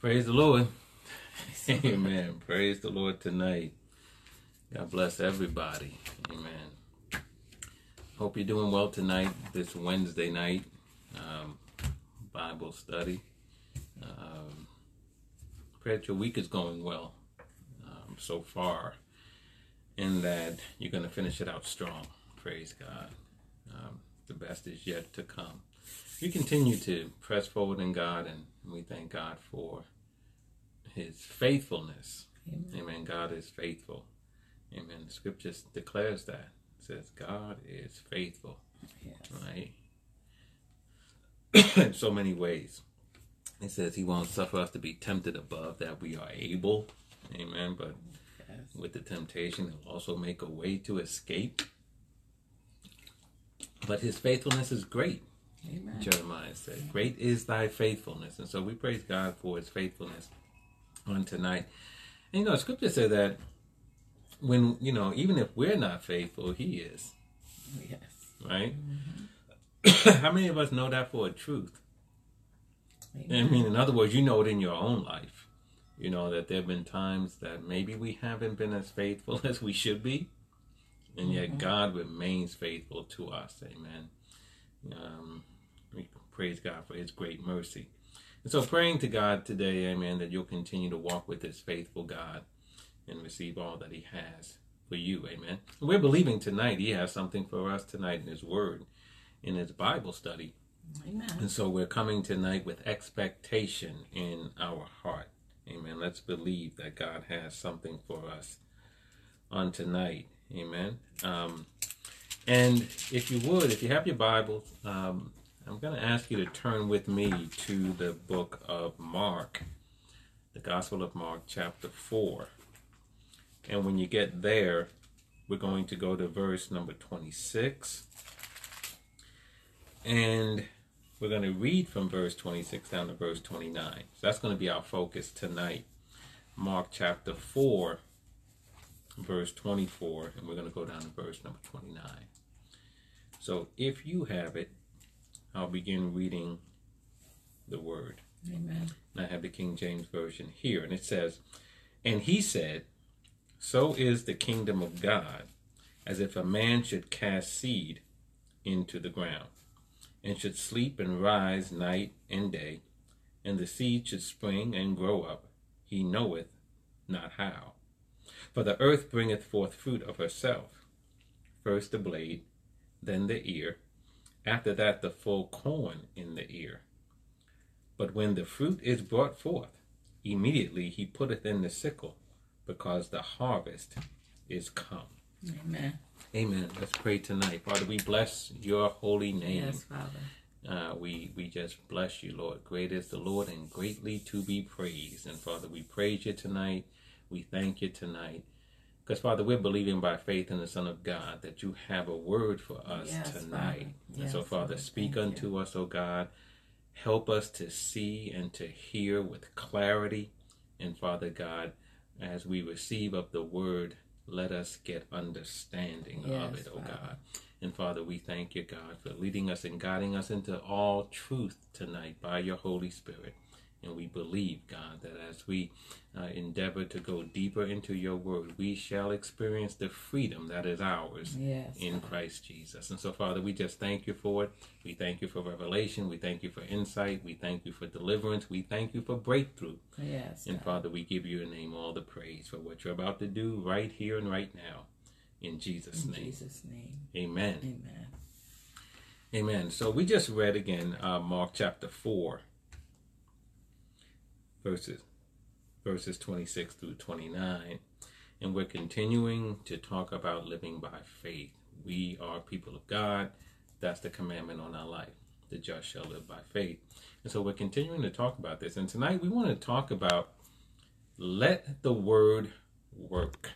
Praise the Lord. Amen. Praise the Lord tonight. God bless everybody. Amen. Hope you're doing well tonight, this Wednesday night um, Bible study. Um, pray that your week is going well um, so far, and that you're going to finish it out strong. Praise God. Um, the best is yet to come. We continue to press forward in God, and we thank God for His faithfulness. Amen. Amen. God is faithful. Amen. The scripture declares that. It says God is faithful. Yes. Right? in so many ways. It says he won't suffer us to be tempted above that we are able. Amen. But yes. with the temptation, he'll also make a way to escape. But his faithfulness is great. Amen. Jeremiah said, Great is thy faithfulness. And so we praise God for his faithfulness on tonight. And you know, scripture said that when, you know, even if we're not faithful, he is. Yes. Right? Mm-hmm. How many of us know that for a truth? Amen. I mean, in other words, you know it in your own life. You know that there have been times that maybe we haven't been as faithful as we should be, and yet mm-hmm. God remains faithful to us. Amen. Um, praise God for His great mercy. And so, praying to God today, amen, that you'll continue to walk with this faithful God and receive all that He has for you, amen. We're believing tonight He has something for us tonight in His Word, in His Bible study. Amen. And so, we're coming tonight with expectation in our heart, amen. Let's believe that God has something for us on tonight, amen. Um, and if you would, if you have your Bibles, um, I'm going to ask you to turn with me to the book of Mark, the Gospel of Mark, chapter 4. And when you get there, we're going to go to verse number 26. And we're going to read from verse 26 down to verse 29. So that's going to be our focus tonight. Mark chapter 4, verse 24, and we're going to go down to verse number 29. So if you have it, I'll begin reading the word. Amen. And I have the King James Version here, and it says, And he said, So is the kingdom of God, as if a man should cast seed into the ground, and should sleep and rise night and day, and the seed should spring and grow up, he knoweth not how. For the earth bringeth forth fruit of herself, first the blade, then the ear, after that the full corn in the ear. But when the fruit is brought forth, immediately he putteth in the sickle, because the harvest is come. Amen. Amen. Let's pray tonight. Father, we bless your holy name. Yes, Father. Uh, we we just bless you, Lord. Great is the Lord and greatly to be praised. And Father, we praise you tonight. We thank you tonight. Because, Father, we're believing by faith in the Son of God that you have a word for us yes, tonight. Yes, and so, Father, speak unto you. us, O God. Help us to see and to hear with clarity. And, Father God, as we receive of the word, let us get understanding yes, of it, O Father. God. And Father, we thank you, God, for leading us and guiding us into all truth tonight by your Holy Spirit. And we believe, God, that as we uh, endeavor to go deeper into your word, we shall experience the freedom that is ours yes. in Christ Jesus. And so, Father, we just thank you for it. We thank you for revelation. We thank you for insight. We thank you for deliverance. We thank you for breakthrough. Yes. And, Father, we give you a name all the praise for what you're about to do right here and right now. In Jesus' in name. Jesus' name. Amen. Amen. Amen. So we just read again uh, Mark chapter 4 verses verses 26 through 29 and we're continuing to talk about living by faith. We are people of god. That's the commandment on our life. The just shall live by faith. And so we're continuing to talk about this. And tonight we want to talk about let the word work.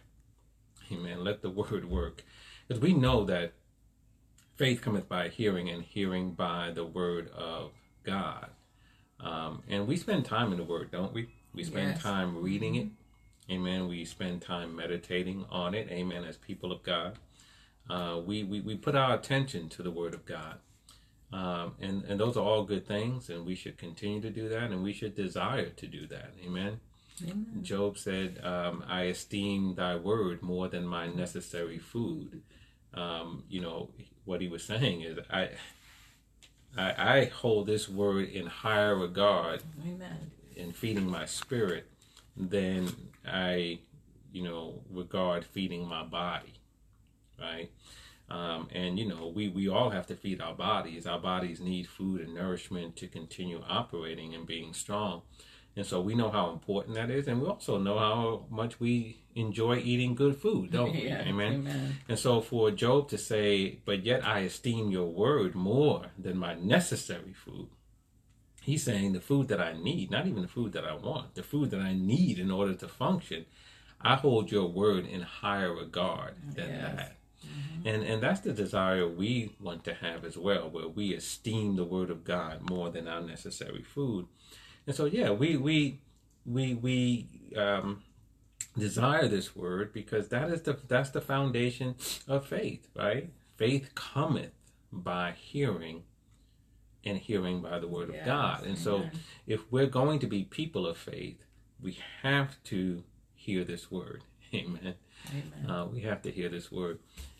Amen. Let the word work. Because we know that faith cometh by hearing and hearing by the word of god um, and we spend time in the Word, don't we? We spend yes. time reading it. Amen. We spend time meditating on it. Amen. As people of God, uh, we, we we put our attention to the Word of God. Um, and, and those are all good things, and we should continue to do that, and we should desire to do that. Amen. Amen. Job said, um, I esteem thy word more than my necessary food. Um, you know, what he was saying is, I, I, I hold this word in higher regard Amen. in feeding my spirit than I, you know, regard feeding my body, right? Um, and you know, we we all have to feed our bodies. Our bodies need food and nourishment to continue operating and being strong. And so we know how important that is, and we also know how much we enjoy eating good food, don't we? Yeah. Amen. Amen. And so for Job to say, But yet I esteem your word more than my necessary food, he's saying the food that I need, not even the food that I want, the food that I need in order to function, I hold your word in higher regard than Yes. that. Mm-hmm. And and that's the desire we want to have as well, where we esteem the word of God more than our necessary food. And so yeah, we we we we um desire this word because that is the that's the foundation of faith, right? Faith cometh by hearing and hearing by the word of God. And so if we're going to be people of faith, we have to hear this word. Amen. Amen. Uh, we have to hear this word.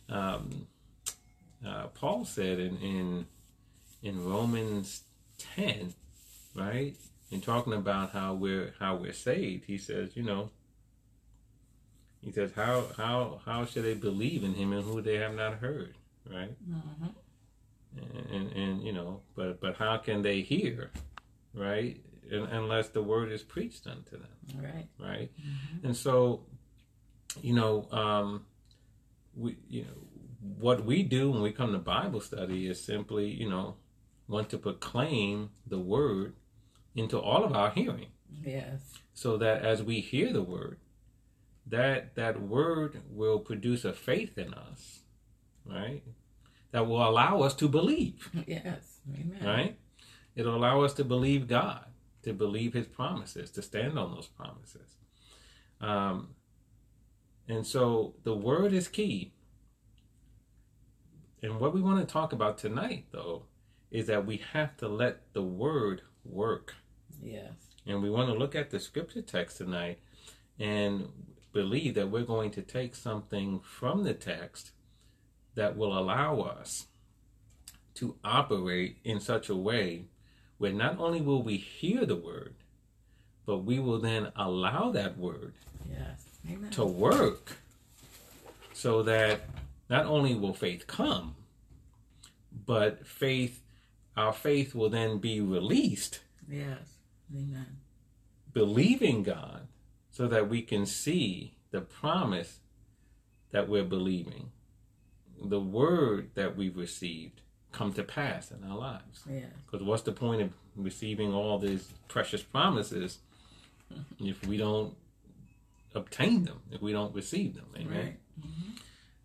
Um, uh, Paul said in, in in Romans ten, right, in talking about how we're how we're saved, he says, you know, he says, how how how should they believe in him and who they have not heard, right? Mhm. And, and and you know, but but how can they hear, right, Un- unless the word is preached unto them right? right? And so, you know, um, we, you know, what we do when we come to Bible study is simply, you know, want to proclaim the word into all of our hearing, Yes. so that as we hear the word, that that word will produce a faith in us, right? That will allow us to believe Yes. Amen. right? It'll allow us to believe God, to believe His promises, to stand on those promises. Um, and so the word is key. And what we want to talk about tonight, though, is that we have to let the word work. Yes. And we want to look at the scripture text tonight and believe that we're going to take something from the text that will allow us to operate in such a way where not only will we hear the word, but we will then allow that word Yes. To work so that not only will faith come, but faith, our faith will then be released Yes. Amen. believing God so that we can see the promise that we're believing, the word that we've received come to pass in our lives. Yes. Because what's the point of receiving all these precious promises if we don't obtain them, if we don't receive them? Amen. Right.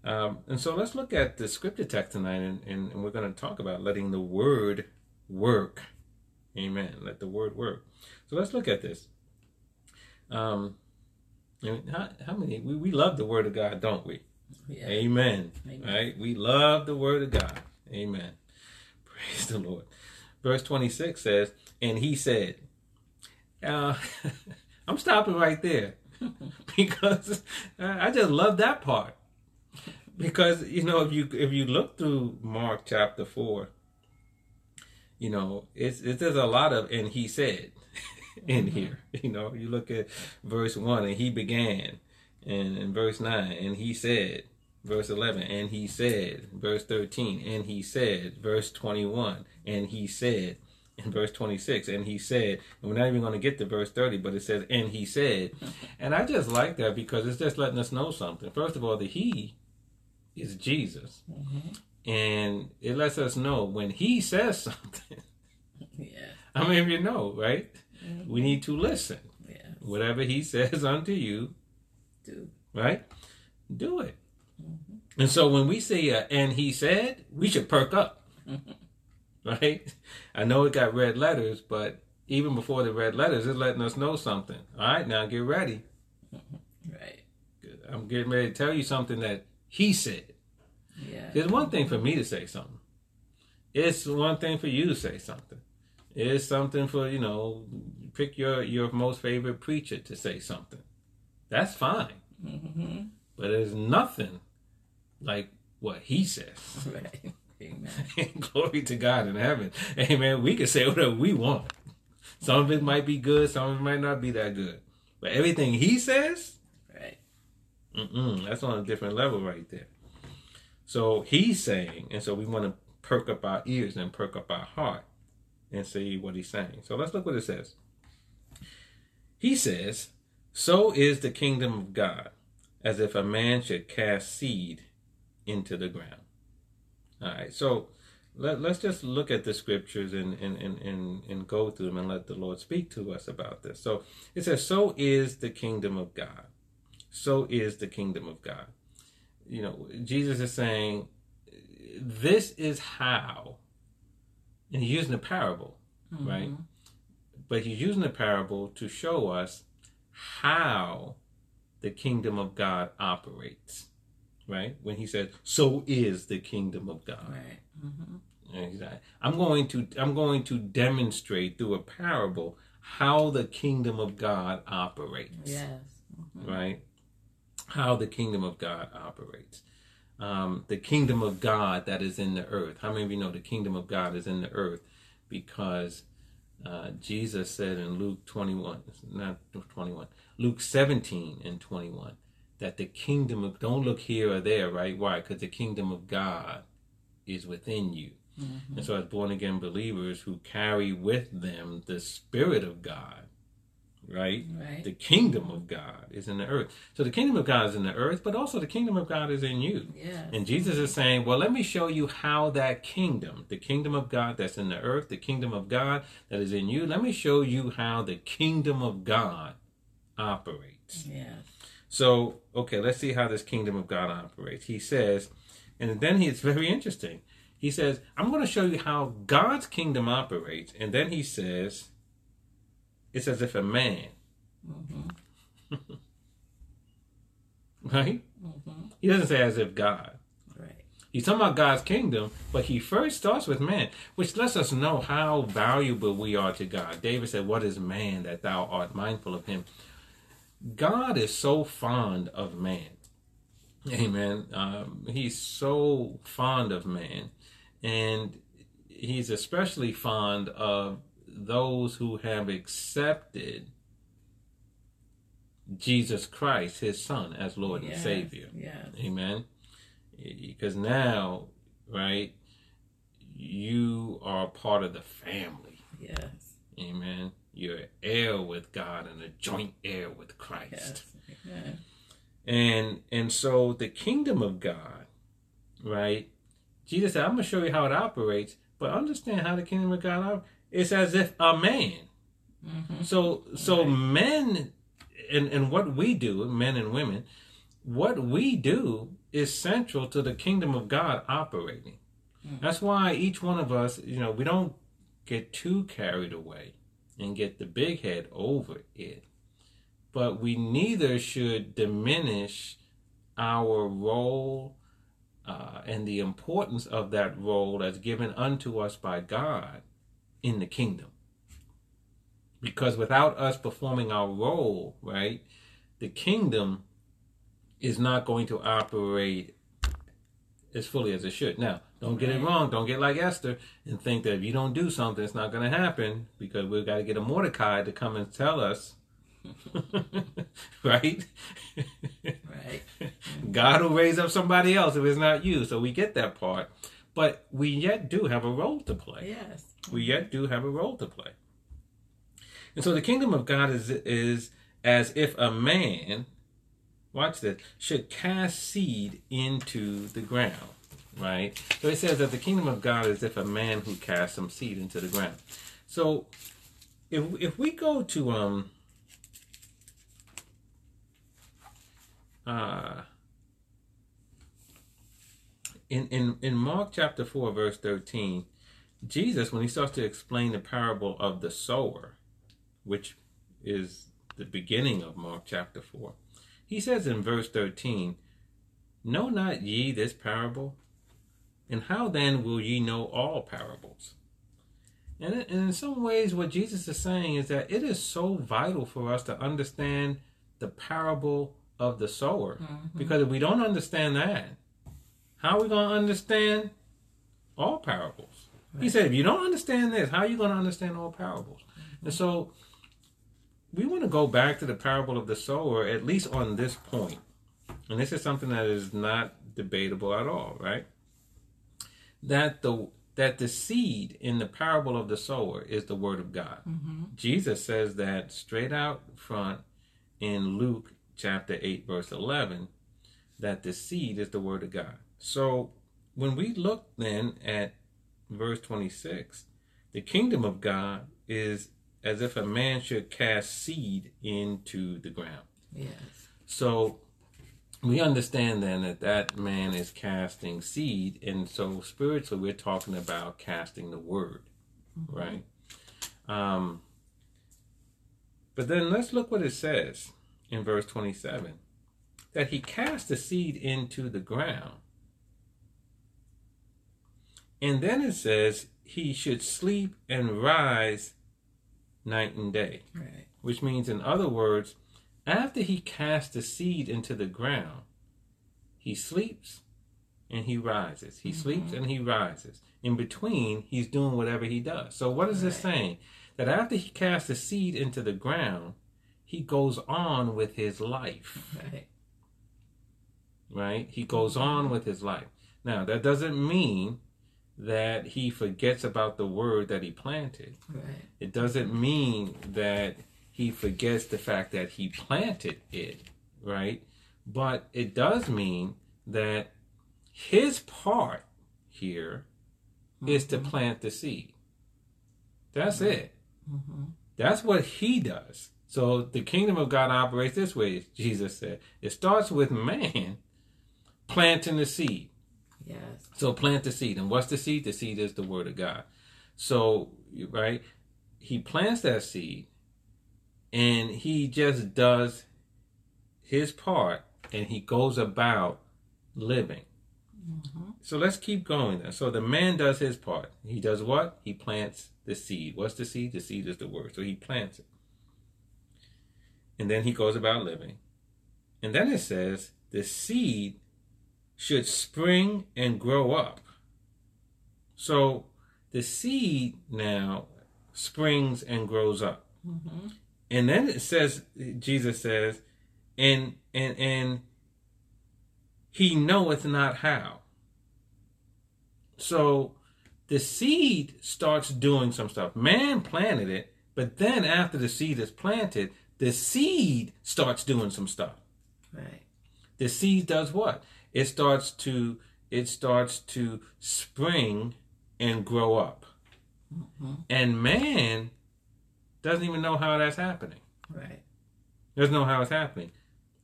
Um, and so let's look at the scripture text tonight, and, and, and we're going to talk about letting the word work. Amen. Let the word work. So let's look at this. Um, how, how many? We, we love the word of God, don't we? Yeah. Amen. Amen. Right? We love the word of God. Amen. Praise the Lord. Verse 26 says, And he said, uh, I'm stopping right there because I I just love that part. Because you know, if you if you look through Mark chapter four, you know, it's it, there's a lot of and he said in here. You know, you look at verse one and he began, and in verse nine and he said, verse eleven and he said, verse thirteen and he said, verse twenty one and he said. In verse 26, and he said, and we're not even going to get to verse 30, but it says, and he said. And I just like that because it's just letting us know something. First of all, the he is Jesus. Mm-hmm. And it lets us know when he says something. Yeah. I mean, you know, right? Mhm. We need to listen. Yeah. Whatever he says unto you, Do. right? Do it. Mhm. And so when we say, uh, and he said, we should perk up, right? I know it got red letters, but even before the red letters, it's letting us know something. All right, now get ready. Right. I'm getting ready to tell you something that he said. Yeah. There's one thing for me to say something. It's one thing for you to say something. It's something for, you know, pick your, your most favorite preacher to say something. That's fine. Mm-hmm. But there's nothing like what he says. Right. Amen. Glory to God in heaven. Amen. We can say whatever we want. Some of it might be good, some of it might not be that good. But everything he says, Right. Mm-mm, that's on a different level right there. So he's saying, and so we want to perk up our ears and perk up our heart and see what he's saying. So let's look what it says. He says, So is the kingdom of God, as if a man should cast seed into the ground. All right, so let, let's just look at the scriptures and, and, and, and, and go through them and let the Lord speak to us about this. So it says, So is the kingdom of God so is the kingdom of God. You know, Jesus is saying, this is how, and he's using a parable, right? Mhm. But he's using a parable to show us how the kingdom of God operates, right? When he said, so is the kingdom of God. Right. Mm-hmm. Exactly. I'm going to I'm going to demonstrate through a parable how the kingdom of God operates Yes. Mhm. right? How the kingdom of God operates. Um, the kingdom of God that is in the earth. How many of you know the kingdom of God is in the earth? Because uh, Jesus said in Luke 21, not 21, Luke 17 and 21, that the kingdom of, don't look here or there, right? Why? Because the kingdom of God is within you. Mhm. And so, as born again believers who carry with them the Spirit of God, right? Right. The kingdom of God is in the earth. So the kingdom of God is in the earth, but also the kingdom of God is in you. Yes. And Jesus is saying, well, let me show you how that kingdom, the kingdom of God that's in the earth, the kingdom of God that is in you, let me show you how the kingdom of God operates. Yes. So, okay, let's see how this kingdom of God operates. He says, and then he, it's very interesting. He says, I'm going to show you how God's kingdom operates. And then he says, it's as if a man, Mm-hmm. right? Mm-hmm. He doesn't say as if God. Right. He's talking about God's kingdom, but he first starts with man, which lets us know how valuable we are to God. David said, What is man that thou art mindful of him? God is so fond of man. Amen. Um, he's so fond of man. And he's especially fond of those who have accepted Jesus Christ, his son, as Lord and Savior. Yes. Amen. Eh, because now, right, you are part of the family. Yes. Amen. You're heir with God and a joint heir with Christ. Yes. Amen. And and so the kingdom of God, right? Jesus said, I'm gonna show you how it operates, but understand how the kingdom of God operates. It's as if a man. Mm-hmm. So so Right. men and, and what we do, men and women, what we do is central to the kingdom of God operating. Mhm. That's why each one of us, you know, we don't get too carried away and get the big head over it. But we neither should diminish our role uh, and the importance of that role as given unto us by God in the kingdom. Because without us performing our role, right, the kingdom is not going to operate as fully as it should. Now, don't get it wrong. Don't get like Esther and think that if you don't do something, it's not going to happen because we've got to get a Mordecai to come and tell us. right? Right. God will raise up somebody else if it's not you. So we get that part. But we yet do have a role to play. Yes. We yet do have a role to play. And so the kingdom of God is is as if a man, watch this, should cast seed into the ground. Right? So it says that the kingdom of God is if a man who casts some seed into the ground. So if if we go to um uh in, in, in Mark chapter 4, verse 13, Jesus, when he starts to explain the parable of the sower, which is the beginning of Mark chapter 4, he says in verse 13, Know not ye this parable? And how then will ye know all parables? And, in some ways, what Jesus is saying is that it is so vital for us to understand the parable of the sower. Mm-hmm. Because if we don't understand that, how are we going to understand all parables? He said, if you don't understand this, how are you going to understand all parables? And so we want to go back to the parable of the sower, at least on this point. And this is something that is not debatable at all, right? That the that the seed in the parable of the sower is the word of God. Mm-hmm. Jesus says that straight out front in Luke chapter 8, verse 11, that the seed is the word of God. So when we look then at verse 26, the kingdom of God is as if a man should cast seed into the ground. Yes. So we understand then that that man is casting seed, and so spiritually we're talking about casting the word, right? Um, but then let's look what it says in verse 27 that he cast the seed into the ground. And then it says he should sleep and rise night and day Right. which means, in other words, after he casts the seed into the ground, he sleeps and he rises. He mm-hmm. sleeps and he rises. In between, he's doing whatever he does. So, what is this saying? That after he casts the seed into the ground, he goes on with his life, Right. right? He goes mm-hmm. on with his life. Now, that doesn't mean that he forgets about the word that he planted. Right. It doesn't mean that he forgets the fact that he planted it, right? But it does mean that his part here is to plant the seed. That's it. Mm-hmm. That's what he does. So the kingdom of God operates this way, Jesus said. It starts with man planting the seed. Yes. So plant the seed. And what's the seed? The seed is the word of God. So, right, he plants that seed and he just does his part and he goes about living. Mm-hmm. So let's keep going then. So the man does his part. He does what? He plants the seed. What's the seed? The seed is the word. So he plants it. And then he goes about living. And then it says the seed should spring and grow up. So the seed now springs and grows up. Mm-hmm. And then it says Jesus says, and and and he knoweth not how. So the seed starts doing some stuff. Man planted it, but then after the seed is planted, the seed starts doing some stuff. Right. The seed does what? It starts to it starts to spring and grow up. Mm-hmm. And man doesn't even know how that's happening. Right. Doesn't know how it's happening,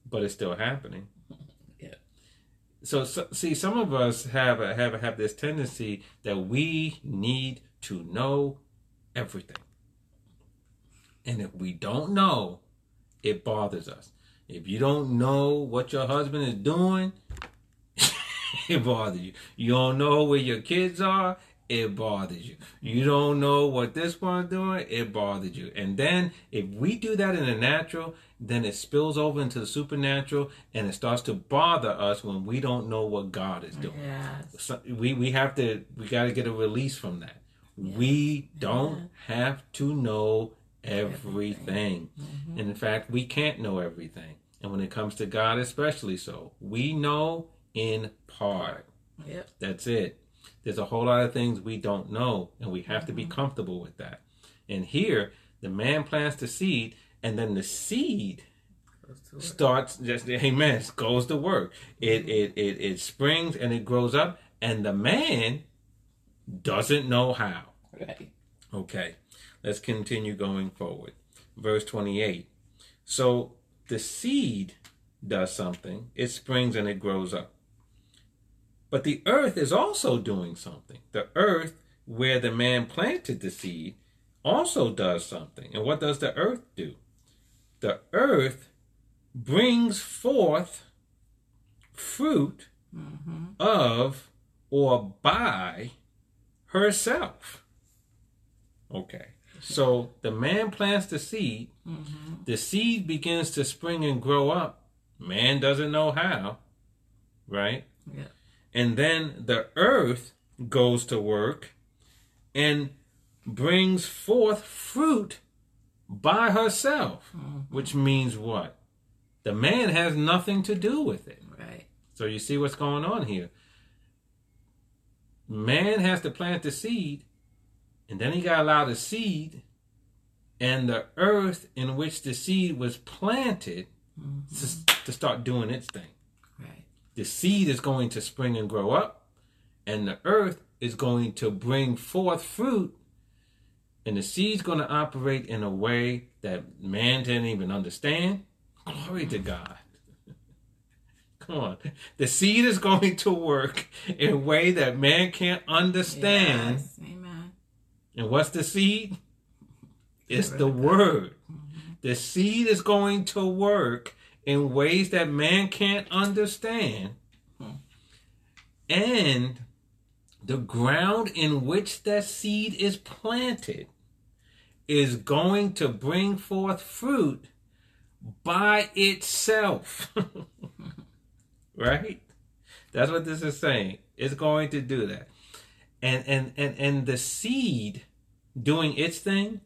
but it's still happening. Yeah. So, so see, some of us have a, have a, have this tendency that we need to know everything, and if we don't know, it bothers us. If you don't know what your husband is doing, it bothers you. You don't know where your kids are, it bothers you. You don't know what this one's doing, it bothers you. And then if we do that in the natural, then it spills over into the supernatural and it starts to bother us when we don't know what God is doing. Yes. So we, we have to we got to get a release from that. We don't have to know everything. Mm-hmm. And in fact, we can't know everything. And when it comes to God, especially so, we know in part. Yep. That's it. There's a whole lot of things we don't know, and we have to be mm-hmm. comfortable with that. And here, the man plants the seed, and then the seed Goes to work. starts just amen goes to work it mm-hmm. it it, it springs and it grows up and the man doesn't know how Right. okay let's continue going forward verse 28 so the seed does something it springs and it grows up but the earth is also doing something the earth where the man planted the seed also does something and what does the earth do the earth brings forth fruit Mm-hmm. of or by herself. Okay. So the man plants the seed, Mm-hmm. the seed begins to spring and grow up. Man doesn't know how, right? Yeah. And then the earth goes to work and brings forth fruit by herself, mm-hmm. which means what? The man has nothing to do with it. Right. So you see what's going on here. Man has to plant the seed, and then he got to allow the seed and the earth in which the seed was planted mm-hmm. to, to start doing its thing. The seed is going to spring and grow up, and the earth is going to bring forth fruit, and the seed's going to operate in a way that man didn't even understand. Glory to God. Come on. The seed is going to work in a way that man can't understand. Yes. Amen. And what's the seed? It's the word. Mm-hmm. The seed is going to work in ways that man can't understand. And the ground in which that seed is planted is going to bring forth fruit by itself. right? That's what this is saying. It's going to do that. And and and and the seed doing its thing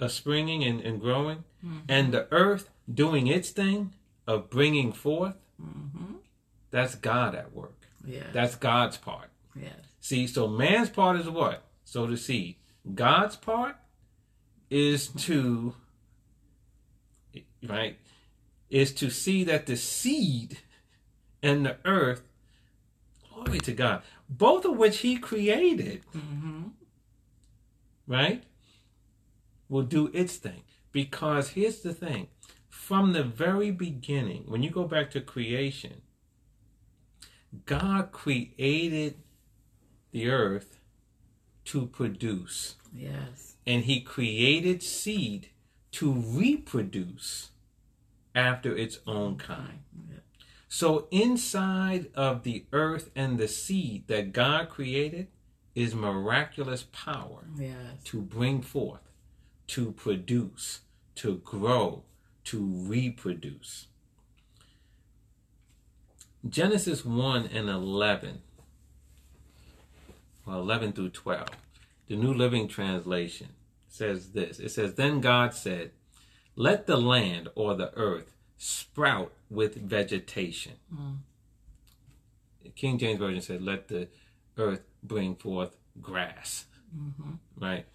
of springing and, and growing and the earth doing its thing of bringing forth Mm-hmm. that's god at work Yeah. that's god's part yes. see so man's part is what so to see, god's part is to right is to see that the seed and the earth glory to god both of which he created Mm-hmm. right, will do its thing. Because here's the thing from the very beginning, when you go back to creation, God created the earth to produce, Yes. and He created seed to reproduce after its own kind. Yeah. So, inside of the earth and the seed that God created is miraculous power Yes. to bring forth, to produce, to grow, to reproduce. Genesis 1 and 11, well, 11 through 12, the New Living Translation says this It says, Then God said, Let the land or the earth sprout with vegetation. The King James Version said, Let the earth bring forth grass mm-hmm. right?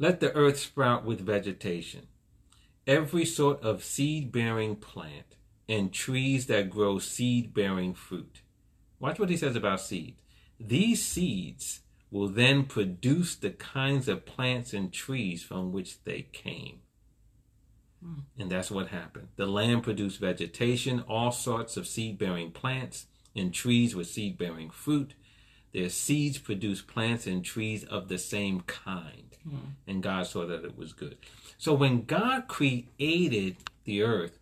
Let the earth sprout with vegetation, every sort of seed bearing plant, and trees that grow seed bearing fruit. Watch what he says about seed. These seeds will then produce the kinds of plants and trees from which they came. And that's what happened. The land produced vegetation, all sorts of seed bearing plants, and trees with seed bearing fruit. Their seeds produce plants and trees of the same kind. Hmm. And God saw that it was good. So when God created the earth,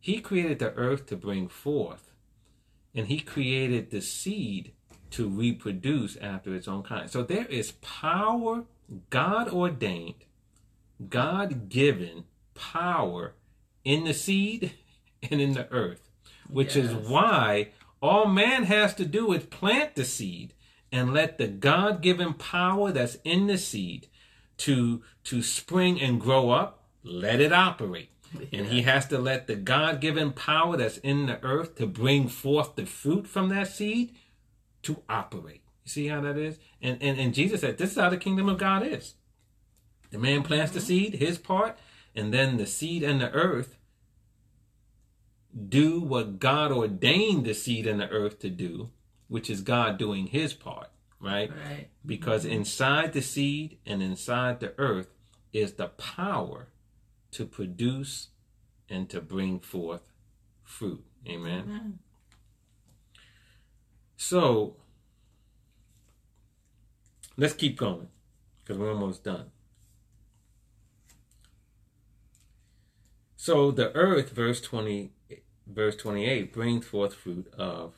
He created the earth to bring forth, and He created the seed to reproduce after its own kind. So there is power, God ordained, God given power in the seed and in the earth, which is why all man has to do is plant the seed and let the God given power that's in the seed to to spring and grow up, let it operate. And he has to let the God given power that's in the earth to bring forth the fruit from that seed to operate. You see how that is? And and, and Jesus said, This is how the kingdom of God is. The man plants the mm-hmm. seed, his part, and then the seed and the earth do what God ordained the seed and the earth to do, which is God doing his part, right? Right. Because mm-hmm. inside the seed and inside the earth is the power to produce and to bring forth fruit. Amen. Amen. So let's keep going because we're almost done. So the earth, verse 20, verse 28, brings forth fruit of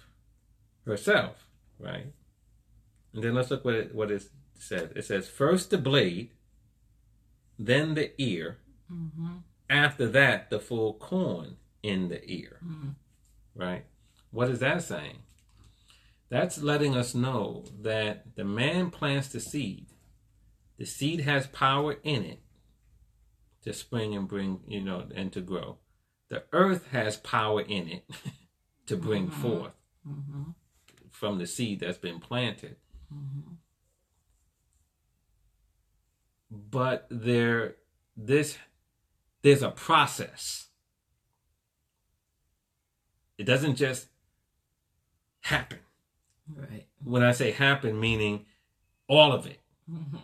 herself. right? And then let's look what it, what it says. It says first the blade, then the ear. Mm-hmm. After that, the full corn in the ear. Mm-hmm. Right? What is that saying? That's letting us know that the man plants the seed. The seed has power in it to spring and bring, you know, and to grow. The earth has power in it to bring Mhm. forth Mm-hmm. From the seed that's been planted. Mm-hmm. But there this there's a process. It doesn't just happen. Right. When I say happen, meaning all of it. Mm-hmm.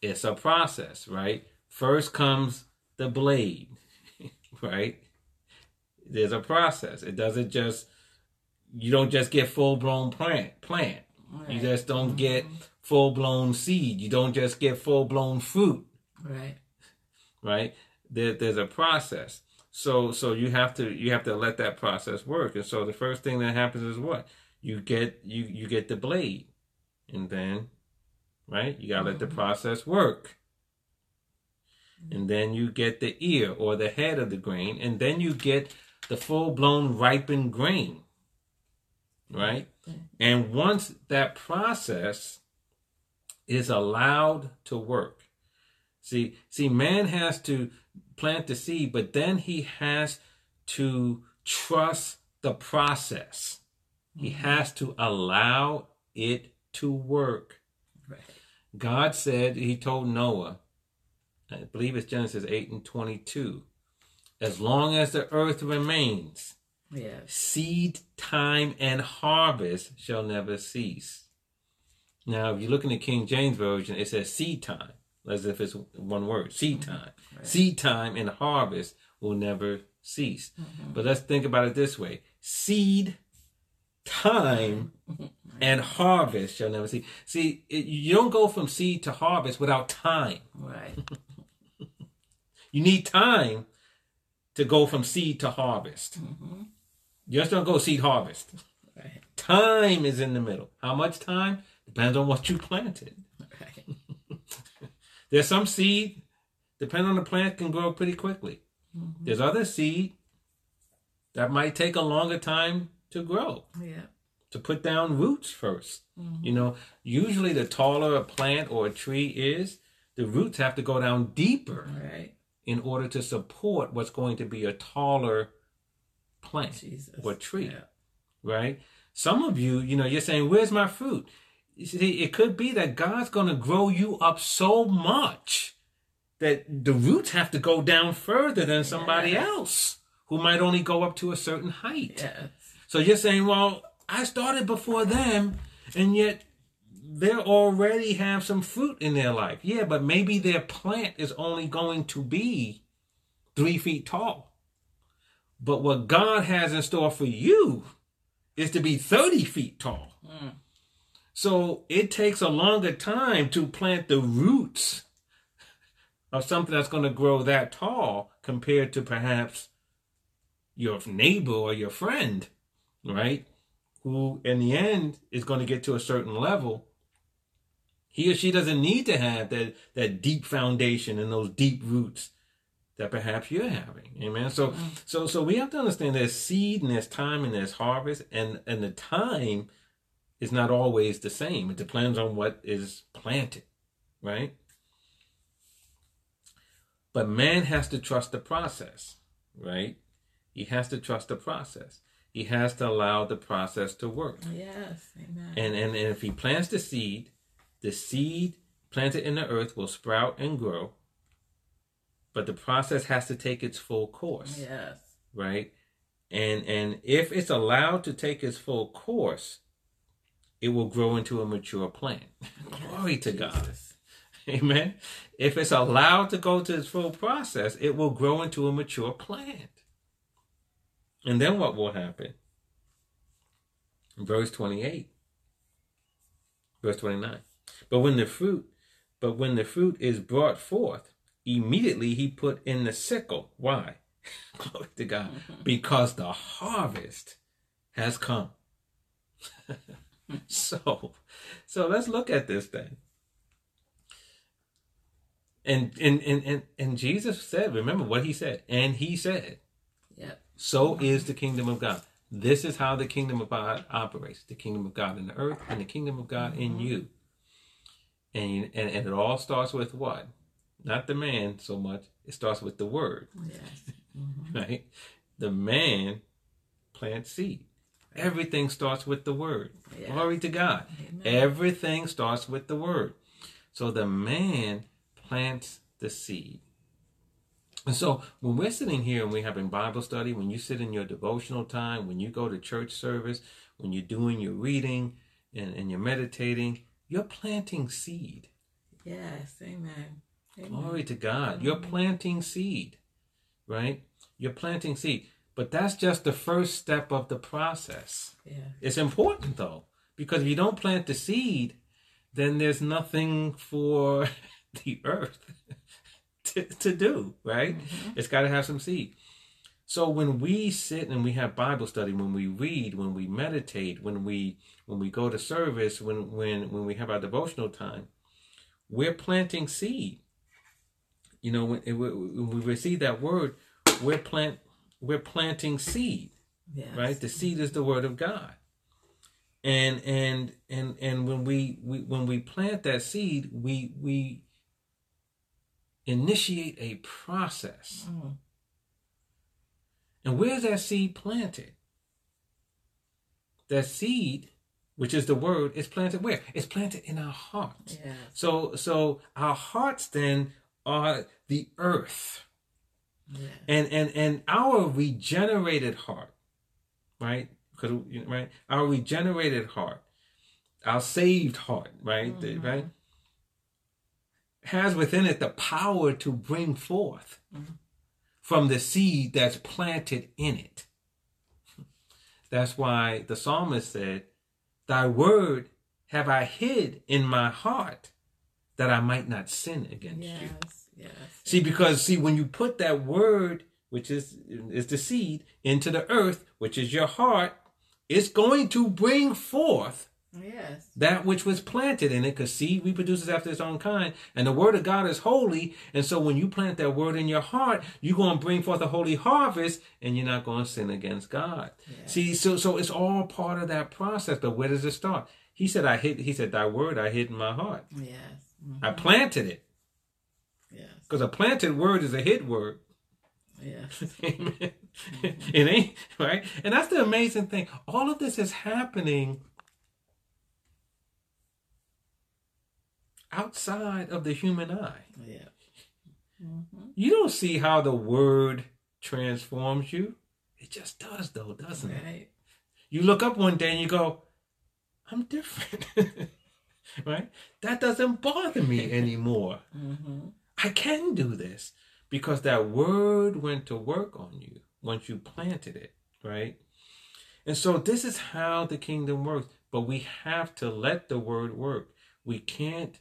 It's a process, right? First comes the blade, right? There's a process. It doesn't just you don't just get full blown plant plant. You just don't get full blown seed. You don't just get full blown fruit, Right. right? There, there's a process. So so you have to you have to let that process work. And so the first thing that happens is what? You get you you get the blade. And then right? You got to let the Mhm. process work. And then you get the ear or the head of the grain and then you get the full blown ripened grain. Right? And once that process is allowed to work, see, see, man has to plant the seed, but then he has to trust the process. He mm-hmm. has to allow it to work. Right. God said, He told Noah, I believe it's Genesis 8 and 22, as long as the earth remains, Seed time and harvest shall never cease. Now, if you look in the King James Version, it says seed time, as if it's one word seed time. Right. Seed time and harvest will never cease. Mhm. But let's think about it this way seed time and harvest shall never cease. See, it, you don't go from seed to harvest without time. Right. You need time to go from seed to harvest. Mm-hmm. Just don't go seed harvest. Right. Time is in the middle. How much time? Depends on what you planted. Right. There's some seed, depending on the plant, can grow pretty quickly. Mm-hmm. There's other seed that might take a longer time to grow, Yeah. to put down roots 1st Mhm. You know, usually the taller a plant or a tree is, the roots have to go down deeper Right. in order to support what's going to be a taller plant. Jesus. Or tree. Yeah. right? Some of you, you know, you're saying, "Where's my fruit?" You see, it could be that God's going to grow you up so much that the roots have to go down further than somebody Yes. else who might only go up to a certain height. Yes. So you're saying, "Well, I started before them, and yet." They already have some fruit in their life. Yeah, but maybe their plant is only going to be three feet tall. But what God has in store for you is to be 30 feet tall. Mm. So it takes a longer time to plant the roots of something that's going to grow that tall compared to perhaps your neighbor or your friend, right? Who in the end is going to get to a certain level. He or she doesn't need to have that, that deep foundation and those deep roots that perhaps you're having. Amen. So so so we have to understand there's seed and there's time and there's harvest and and the time is not always the same. It depends on what is planted, right? But man has to trust the process, right? He has to trust the process. He has to allow the process to work. Yes. Amen. And, and, and if he plants the seed, the seed planted in the earth will sprout and grow. But the process has to take its full course yes. right? And and if it's allowed to take its full course, it will grow into a mature plant. Glory to God. Amen. If it's allowed to go to its full process, it will grow into a mature plant. And then what will happen? Verse 28. Verse 29. But when the fruit, but when the fruit is brought forth, immediately he put in the sickle. Why? Glory to God. Because the harvest has come. so, so let's look at this thing. And and, and and and Jesus said, remember what he said, and he said, Yep. so is the kingdom of God. This is how the kingdom of God operates: the kingdom of God in the earth, and the kingdom of God in mm-hmm. you. And, and and it all starts with what? Not the man so much. It starts with the word, Yes. Mhm. right? The man plants seed. Everything starts with the word. Yeah. Glory to God. Amen. Everything starts with the word. So the man plants the seed. And so when we're sitting here and we're having Bible study, when you sit in your devotional time, when you go to church service, when you're doing your reading and, and you're meditating, you're planting seed. Yes. Amen. Amen. Glory to God. You're planting seed, right? You're planting seed. But that's just the first step of the process. Yeah. It's important though, because if you don't plant the seed, then there's nothing for the earth to, to do, right? Mm-hmm. It's got to have some seed. So when we sit and we have Bible study, when we read, when we meditate, when we when we go to service, when when when we have our devotional time, we're planting seed. You know, when, when we receive that word, we're plant we're planting seed Yes. right the seed is the word of god and and and and when we, we when we plant that seed we we initiate a process Mm. and where's that seed planted that seed which is the word is planted where it's planted in our hearts Yes. so so our hearts then are the earth. Yes. and and and our regenerated heart right? Because right? Our regenerated heart our saved heart right? Mhm. right? Has within it the power to bring forth Mhm. from the seed that's planted in it. That's why the psalmist said thy word have i hid in my heart that i might not sin against you Yes. Yes. See, because see, when you put that word, which is is the seed, into the earth, which is your heart, it's going to bring forth Yes. that which was planted in it, because seed reproduces after its own kind, and the word of God is holy. And so when you plant that word in your heart, you're going to bring forth a holy harvest, and you're not going to sin against God. Yes. See, so so it's all part of that process. But where does it start? He said, "I hid." He said, "Thy word I hid in my heart. Yes. Mhm. I planted it, Yes. because a planted word is a hid word." Yes. Amen. it ain't right, and that's the amazing thing. All of this is happening outside of the human eye. Yeah. Mm-hmm. You don't see how the word transforms you. It just does, though, doesn't it? You look up one day and you go, "I'm different." right? That doesn't bother me anymore. Mm-hmm. I can do this because that word went to work on you once you planted it, right? And so this is how the kingdom works. But we have to let the word work. We can't,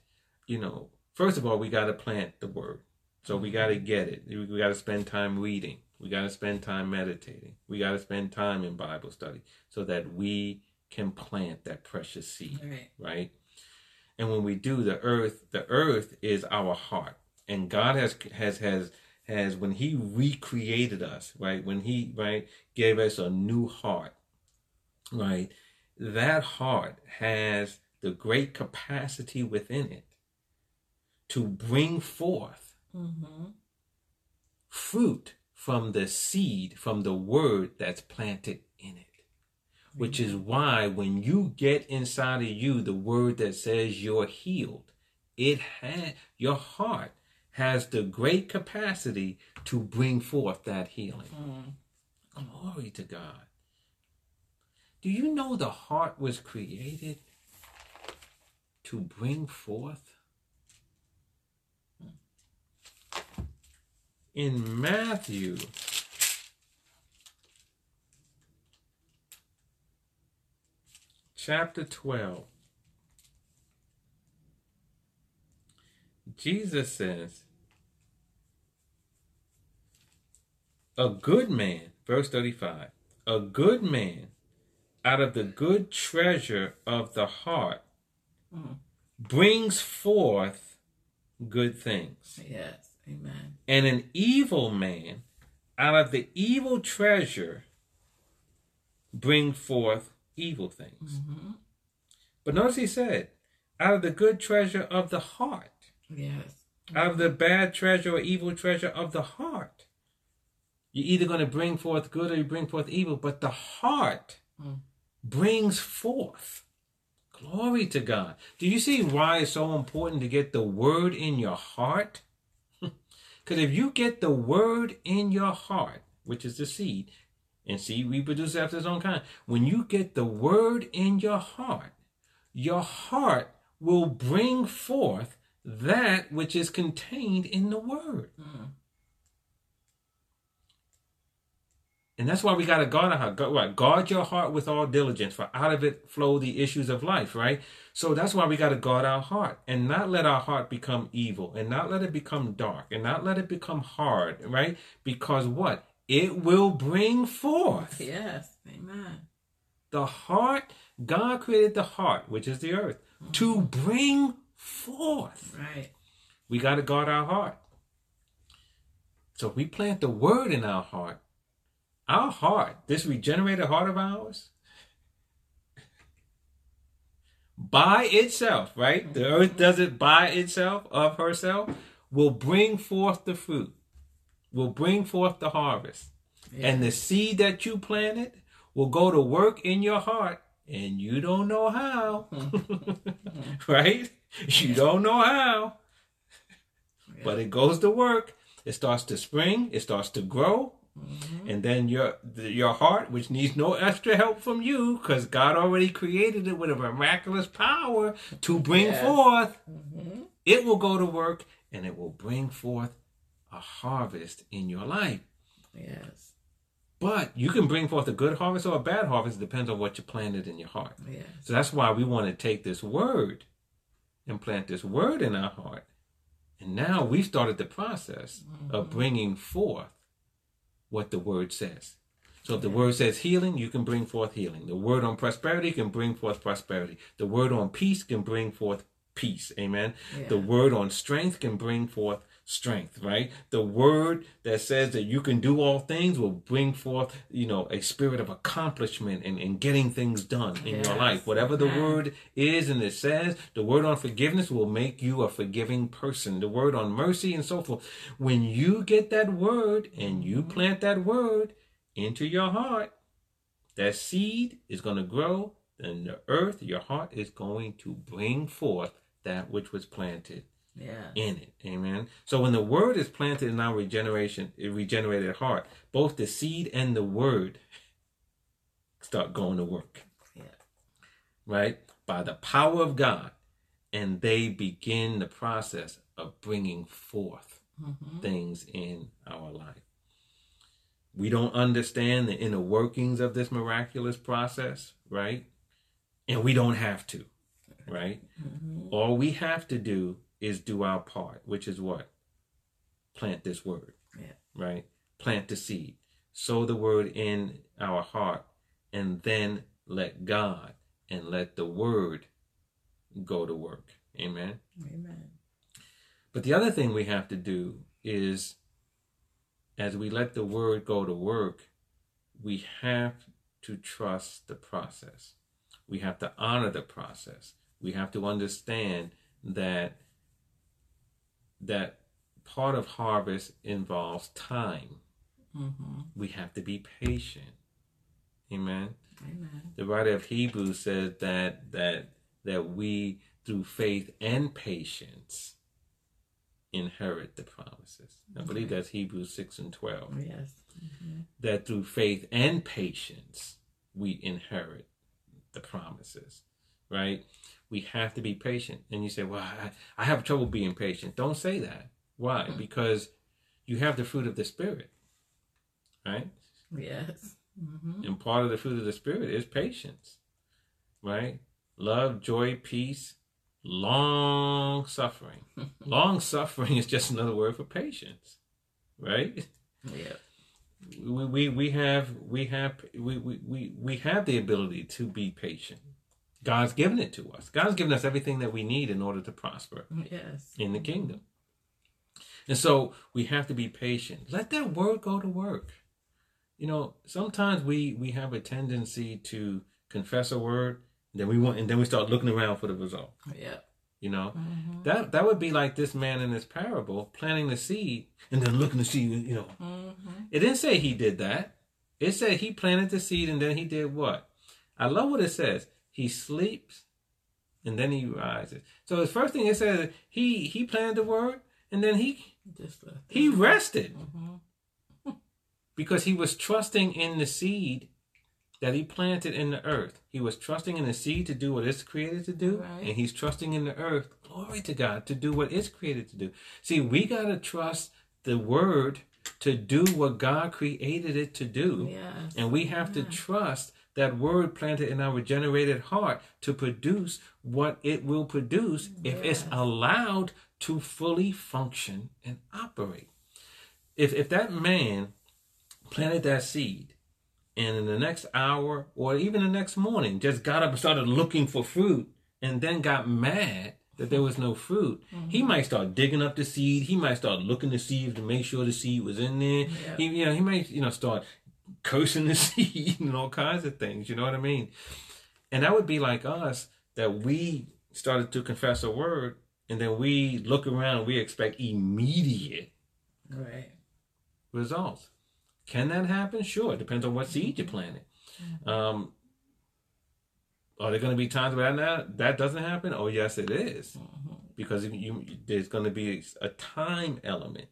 you know, first of all, we got to plant the word. So we got to get it. We, we got to spend time reading. We got to spend time meditating. We got to spend time in Bible study so that we can plant that precious seed Right. right? And when we do, the earth, the earth is our heart, and God has has has has when He recreated us, right? When He right gave us a new heart, right? That heart has the great capacity within it to bring forth Mm-hmm. fruit from the seed, from the word that's planted in it. Which is why when you get inside of you the word that says you're healed, it has your heart has the great capacity to bring forth that healing. Mm. Glory to God. Do you know the heart was created to bring forth? In Matthew chapter 12, Jesus says, A good man, verse 35, a good man out of the good treasure of the heart Mm. brings forth good things. Yes. Amen. And an evil man out of the evil treasure bring forth evil things. Mm-hmm. But notice he said, out of the good treasure of the heart, Yes. out of the bad treasure or evil treasure of the heart. You're either going to bring forth good or you bring forth evil, but the heart Mm. brings forth. Glory to God. Do you see why it's so important to get the word in your heart? Because if you get the word in your heart, which is the seed, and seed reproduces after its own kind, when you get the word in your heart, your heart will bring forth that which is contained in the word. Mm. And that's why we got to guard our heart. What? guard your heart with all diligence, for out of it flow the issues of life, right? So that's why we got to guard our heart and not let our heart become evil and not let it become dark and not let it become hard, right? Because what? It will bring forth Yes. Amen. the heart. God created the heart, which is the earth, to mm-hmm. bring forth. Right. We got to guard our heart. So if we plant the word in our heart, our heart, this regenerated heart of ours, by itself, right? The earth does it by itself, of herself, will bring forth the fruit, will bring forth the harvest. And the seed that you planted will go to work in your heart, and you don't know how, right? You don't know how but it goes to work. It starts to spring. It starts to grow, and then your the, your heart, which needs no extra help from you, because God already created it with a miraculous power to bring Yes. forth. Mhm. It will go to work, and it will bring forth a harvest in your life. Yes. But you can bring forth a good harvest or a bad harvest. It depends on what you planted in your heart. Yes. So that's why we want to take this word and plant this word in our heart. And now we've started the process of mm-hmm. bringing forth what the word says. So if the word says healing, you can bring forth healing. The word on prosperity can bring forth prosperity. The word on peace can bring forth peace. Amen. The word on strength can bring forth strength, right? The word that says that you can do all things will bring forth, you know, a spirit of accomplishment and, and getting things done in your life. Whatever the word is and it says, the word on forgiveness will make you a forgiving person. The word on mercy and so forth. When you get that word and you mm-hmm. plant that word into your heart, that seed is going to grow, and the earth, your heart, is going to bring forth that which was planted Yeah. in it. Amen. So when the word is planted in our regeneration, a regenerated heart, both the seed and the word start going to work. Yeah. Right? By the power of God. And they begin the process of bringing forth Mm-hmm. things in our life. We don't understand the inner workings of this miraculous process, right? And we don't have to, right? Mm-hmm. All we have to do is do our part, which is what? Plant this word, Yeah. right? Plant the seed, sow the word in our heart, and then let God and let the word go to work. Amen. Amen. But the other thing we have to do is, as we let the word go to work, we have to trust the process. We have to honor the process. We have to understand that that part of harvest involves time. Mm-hmm. We have to be patient. Amen Amen. the writer of Hebrews says that that that we through faith and patience inherit the promises. I believe that's Hebrews six and twelve. Yes. Mm-hmm. That through faith and patience we inherit the promises. Right? We have to be patient. And you say, Well, I, I have trouble being patient. Don't say that. Why? Because you have the fruit of the spirit. Right? Yes. Mm-hmm. And part of the fruit of the Spirit is patience, right? Love, joy, peace, long suffering. long suffering is just another word for patience, right? Yeah. we, we, we have we have we, we, we, we have the ability to be patient. God's given it to us. God's given us everything that we need in order to prosper Yes. in the kingdom. And so we have to be patient. Let that word go to work. You know, sometimes we we have a tendency to confess a word, then we want and then we start looking around for the result. Yeah. You know, Mm-hmm. that that would be like this man in this parable planting the seed and then looking to see. You know, Mm-hmm. it didn't say he did that. It said he planted the seed and then he did what? I love what it says. He sleeps and then he rises. So the first thing it says he he planted the word and then he he rested Mm-hmm. because he was trusting in the seed that he planted in the earth. He was trusting in the seed to do what it's created to do, Right. and he's trusting in the earth, glory to God, to do what it's created to do. See, we got to trust the word to do what God created it to do. Yes. And we have to trust that word planted in our regenerated heart to produce what it will produce if it's allowed to fully function and operate. If if that man planted that seed and in the next hour or even the next morning just got up and started looking for fruit and then got mad that there was no fruit, he mm-hmm. might start digging up the seed. He might start looking to see if to make sure the seed was in there. Yeah. He, you know, he might, you know, start cursing the seed and all kinds of things. You know what I mean? And that would be like us that we started to confess a word and then we look around and we expect immediate Right. results. Can that happen? Sure. It depends on what seed you planted. Um, are there going to be times where that, that doesn't happen? Oh, yes, it is. Because you, you, there's going to be a time element.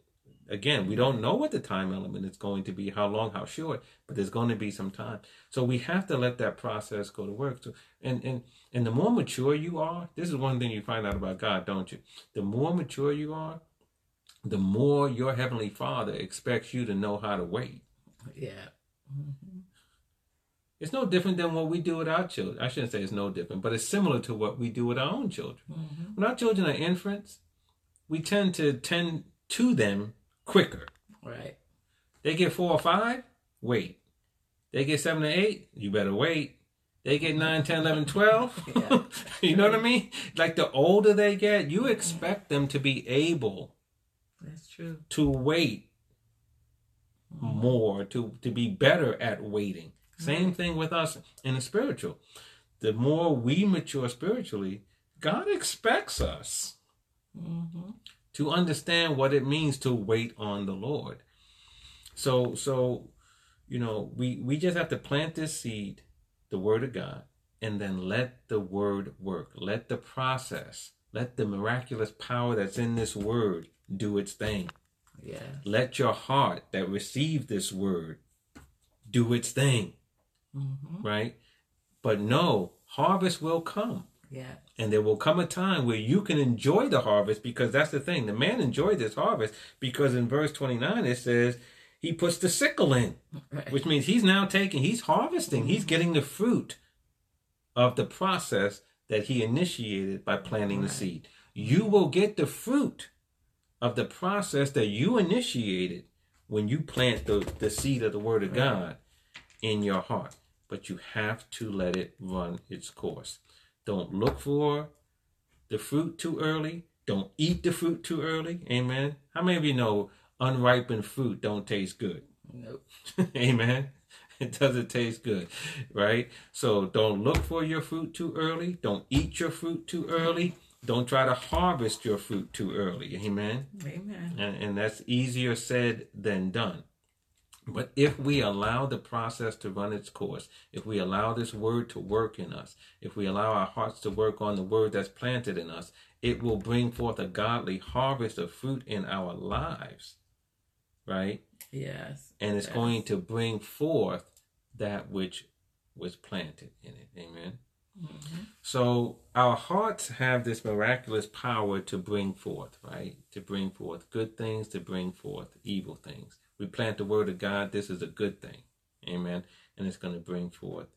Again, we don't know what the time element is going to be, how long, how short, but there's going to be some time. So we have to let that process go to work. So, and and and the more mature you are, this is one thing you find out about God, don't you? The more mature you are, the more your heavenly Father expects you to know how to wait. Yeah. It's no different than what we do with our children. I shouldn't say it's no different, but it's similar to what we do with our own children. Mm-hmm. When our children are infants, we tend to tend to them quicker. Right. They get four or five, wait. They get seven or eight, you better wait. They get nine, ten, eleven, twelve. Yeah. you know what I mean? Like the older they get, you expect them to be able That's true. to wait more, to, to be better at waiting. Same thing with us in the spiritual. The more we mature spiritually, God expects us Mm-hmm. To understand what it means to wait on the Lord. So so you know, we we just have to plant this seed, the word of God, and then let the word work. Let the process, let the miraculous power that's in this word do its thing. Yeah. Let your heart that received this word do its thing, Mm-hmm. right? But no, harvest will come. Yeah. And there will come a time where you can enjoy the harvest because that's the thing. The man enjoyed this harvest because in verse 29 it says he puts the sickle in, Right. which means he's now taking, he's harvesting, he's getting the fruit of the process that he initiated by planting the seed. You will get the fruit of the process that you initiated when you plant the, the seed of the word of Right. God in your heart. But you have to let it run its course. Don't look for the fruit too early. Don't eat the fruit too early. Amen. How many of you know unripened fruit don't taste good? Nope. Amen. It doesn't taste good, right? So don't look for your fruit too early. Don't eat your fruit too early. Don't try to harvest your fruit too early. Amen. Amen. And, and that's easier said than done. But if we allow the process to run its course, if we allow this word to work in us, if we allow our hearts to work on the word that's planted in us, it will bring forth a godly harvest of fruit in our lives, right? Yes. And it's Yes. going to bring forth that which was planted in it. Amen. Mm-hmm. So our hearts have this miraculous power to bring forth, right? To bring forth good things, to bring forth evil things. We plant the word of God. This is a good thing, amen. And it's going to bring forth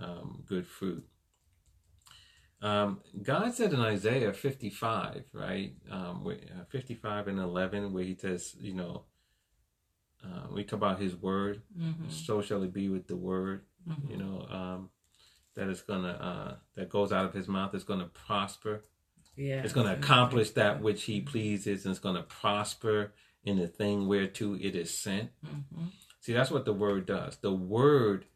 um, good fruit. Um, God said in Isaiah 55, right? Um, uh, 55 and 11, where he says, you know, Uh, we talk about His Word. Mm-hmm. So shall it be with the Word. Mm-hmm. You know um, that it's gonna uh, that goes out of His mouth is gonna prosper. Yeah. It's gonna accomplish that which He pleases, and it's gonna prosper in the thing whereto it is sent. Mm-hmm. See, that's what the Word does. The Word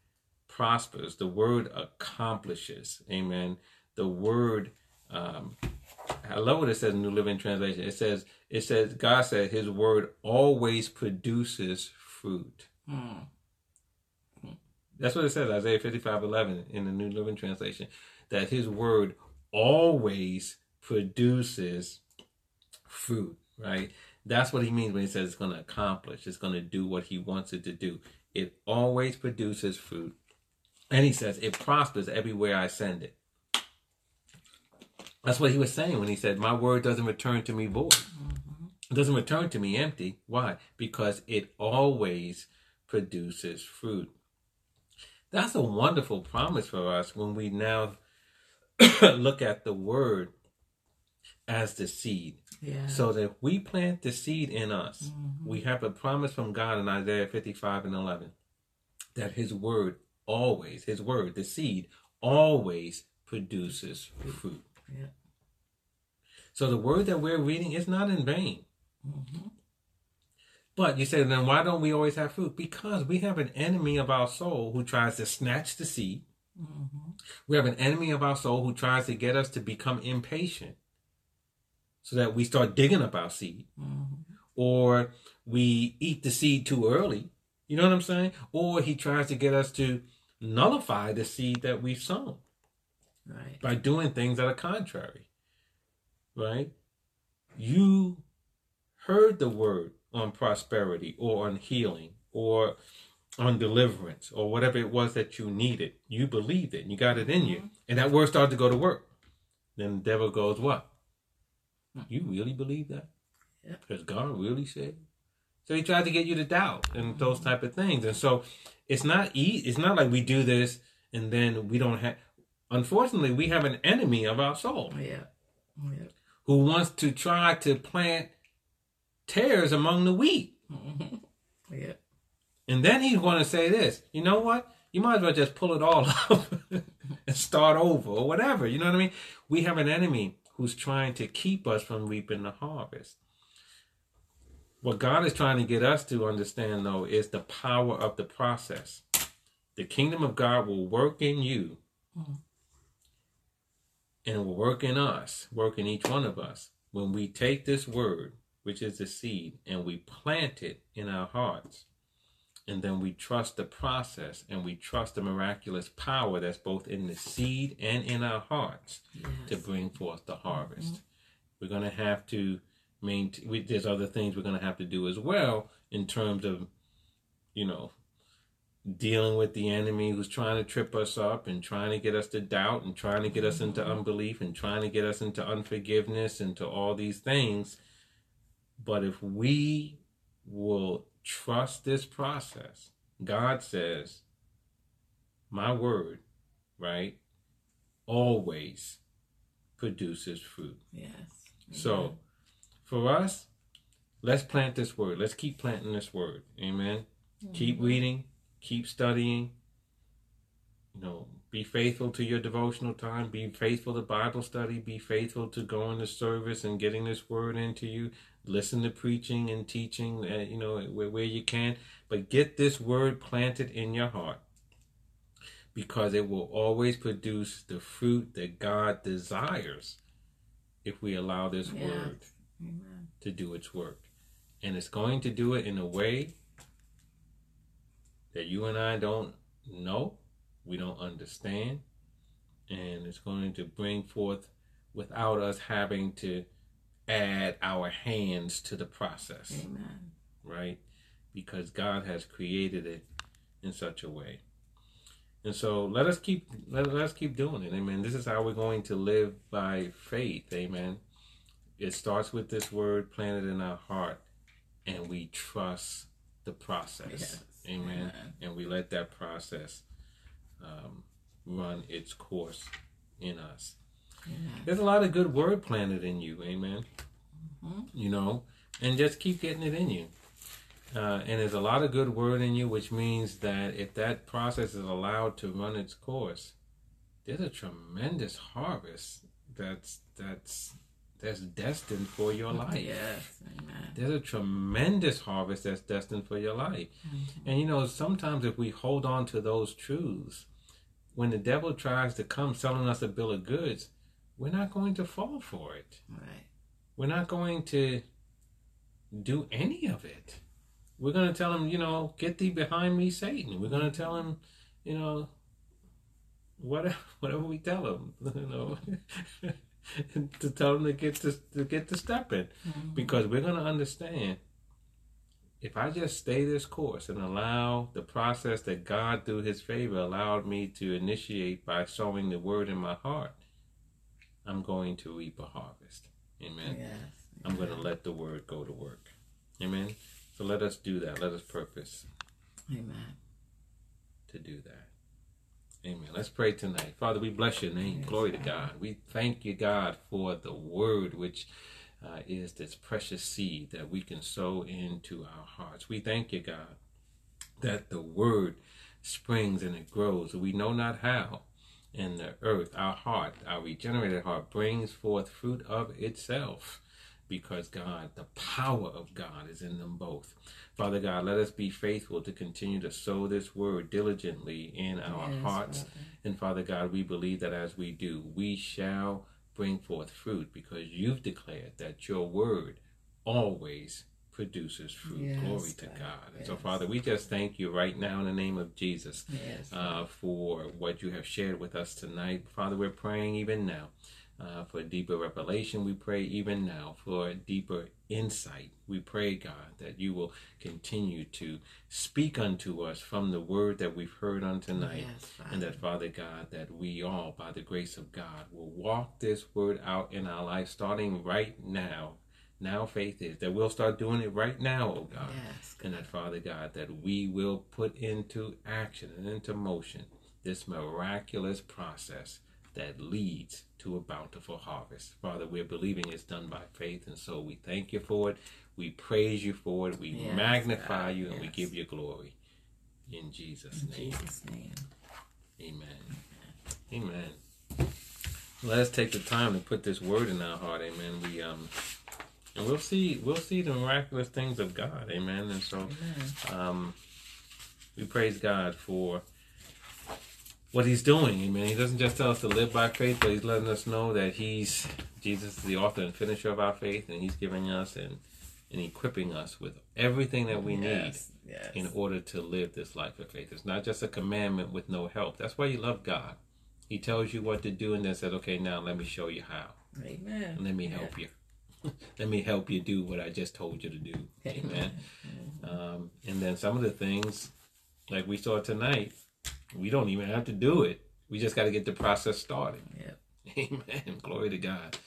prospers. The Word accomplishes. Amen. The Word. Um, I love what it says in New Living Translation. It says, it says, God said His Word always produces fruit. Mm. That's what it says, Isaiah 55 11 in the New Living Translation, that his word always produces fruit, right? That's what he means when he says it's going to accomplish, it's going to do what he wants it to do. It always produces fruit. And he says it prospers everywhere I send it. That's what he was saying when he said, My word doesn't return to me void. Mm-hmm. It doesn't return to me empty. Why? Because it always produces fruit. That's a wonderful promise for us when we now look at the word as the seed. Yeah. So that we plant the seed in us, Mhm. we have a promise from God in Isaiah 55 and 11 that his word always, his word, the seed, always produces fruit. Yeah. So the word that we're reading is not in vain. Mm-hmm. But you say, then why don't we always have fruit? Because we have an enemy of our soul who tries to snatch the seed. Mm-hmm. We have an enemy of our soul who tries to get us to become impatient so that we start digging up our seed Mm-hmm. or we eat the seed too early. You know what I'm saying? Or he tries to get us to nullify the seed that we've sown Right. by doing things that are contrary. Right? You heard the word on prosperity or on healing or on deliverance or whatever it was that you needed. You believed it and you got it in you. And that word started to go to work. Then the devil goes, What? You really believe that? Yep. Because God really said? So he tried to get you to doubt and those type of things. And so it's not easy. It's not like we do this and then we don't have. Unfortunately, we have an enemy of our soul Yeah. Yeah. who wants to try to plant tares among the wheat. Mm-hmm. Yeah. And then he's going to say this, you know what? You might as well just pull it all up and start over or whatever. You know what I mean? We have an enemy who's trying to keep us from reaping the harvest. What God is trying to get us to understand, though, is the power of the process. The kingdom of God will work in you Mhm. and will work in us, work in each one of us. When we take this word, which is the seed, and we plant it in our hearts, and then we trust the process and we trust the miraculous power that's both in the seed and in our hearts Yes. to bring forth the harvest. We're going to have to maintain, we, there's other things we're going to have to do as well in terms of, you know, dealing with the enemy who's trying to trip us up and trying to get us to doubt and trying to get us into mm-hmm. unbelief and trying to get us into unforgiveness and to all these things. But if we will trust this process, God says, my word, right, always produces fruit. Yes. So, for us, let's plant this word. Let's keep planting this word. Amen. Keep reading, keep studying. You know, be faithful to your devotional time. Be faithful to Bible study. Be faithful to going to service and getting this word into you. Listen to preaching and teaching, uh, you know, where, where you can. But get this word planted in your heart because it will always produce the fruit that God desires if we allow this Yes. word Amen. to do its work. And it's going to do it in a way that you and I don't know, we don't understand, and it's going to bring forth without us having to add our hands to the process, Amen. right? Because God has created it in such a way. And so let us keep let, let us keep doing it. Amen. This is how we're going to live by faith. Amen. It starts with this word planted in our heart, and we trust the process. Yes. Amen. Amen. And we let that process um, run its course in us. Amen. There's a lot of good word planted in you. Amen. Mhm. You know, and just keep getting it in you. Uh, and there's a lot of good word in you, which means that if that process is allowed to run its course, there's a tremendous harvest that's that's that's destined for your life. Yes. Amen. There's a tremendous harvest that's destined for your life. And you know, sometimes if we hold on to those truths, when the devil tries to come selling us a bill of goods, we're not going to fall for it. Right. We're not going to do any of it. We're going to tell him, you know, get thee behind me, Satan. We're going to tell him, you know, whatever, whatever we tell him, you know, to tell him to get to, to get to stepping, mm-hmm. because we're going to understand. If I just stay this course and allow the process that God, through His favor, allowed me to initiate by sowing the word in my heart, I'm going to reap a harvest. Amen. Yes. I'm going to let the word go to work. Amen. So let us do that. Let us purpose Amen. to do that. Amen. Let's pray tonight. Father, we bless your name. Yes, Glory to God. We thank you, God, for the word which uh, is this precious seed that we can sow into our hearts. We thank you, God, that the word springs and it grows. We know not how. And the earth, our heart, our regenerated heart, brings forth fruit of itself because God, the power of God is in them both. Father God, let us be faithful to continue to sow this word diligently in our Yes, hearts. Father. And Father God, we believe that as we do, we shall bring forth fruit because you've declared that your word always produces fruit. Yes, Glory to God. God. And so, Father, we just thank you right now in the name of Jesus Yes. uh, for what you have shared with us tonight. Father, we're praying even now uh, for deeper revelation. We pray even now for deeper insight. We pray, God, that you will continue to speak unto us from the word that we've heard on tonight. Yes, And that, Father God, that we all, by the grace of God, will walk this word out in our life starting right now. Now, faith is that we'll start doing it right now, oh God. Yes. And that, Father God, that we will put into action and into motion this miraculous process that leads to a bountiful harvest. Father, we're believing it's done by faith, and so we thank you for it. We praise you for it. We Yes, magnify God, you, and we give you glory. In Jesus' In name, Jesus' name. amen. Amen. Let us take the time to put this word in our heart, amen. We um and we'll see we'll see the miraculous things of God, amen. And so um, we praise God for what He's doing. Amen. He doesn't just tell us to live by faith, but He's letting us know that He's Jesus is the author and finisher of our faith, and He's giving us and and equipping us with everything that we need yes. Yes. in order to live this life of faith. It's not just a commandment with no help. That's why you love God. He tells you what to do and then says, "Okay, now let me show you how. Amen. Let me help you. let me help you do what I just told you to do." Amen. Um, and then some of the things, like we saw tonight, we don't even have to do it. We just got to get the process started. Yep. Amen. Glory to God.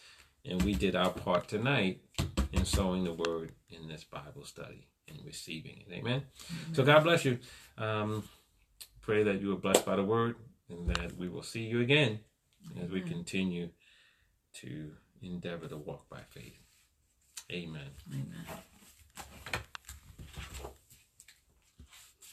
And we did our part tonight in sowing the word in this Bible study and receiving it. Amen. So God bless you. Um, pray that you are blessed by the word and that we will see you again as we continue to endeavor to walk by faith. Amen. Amen.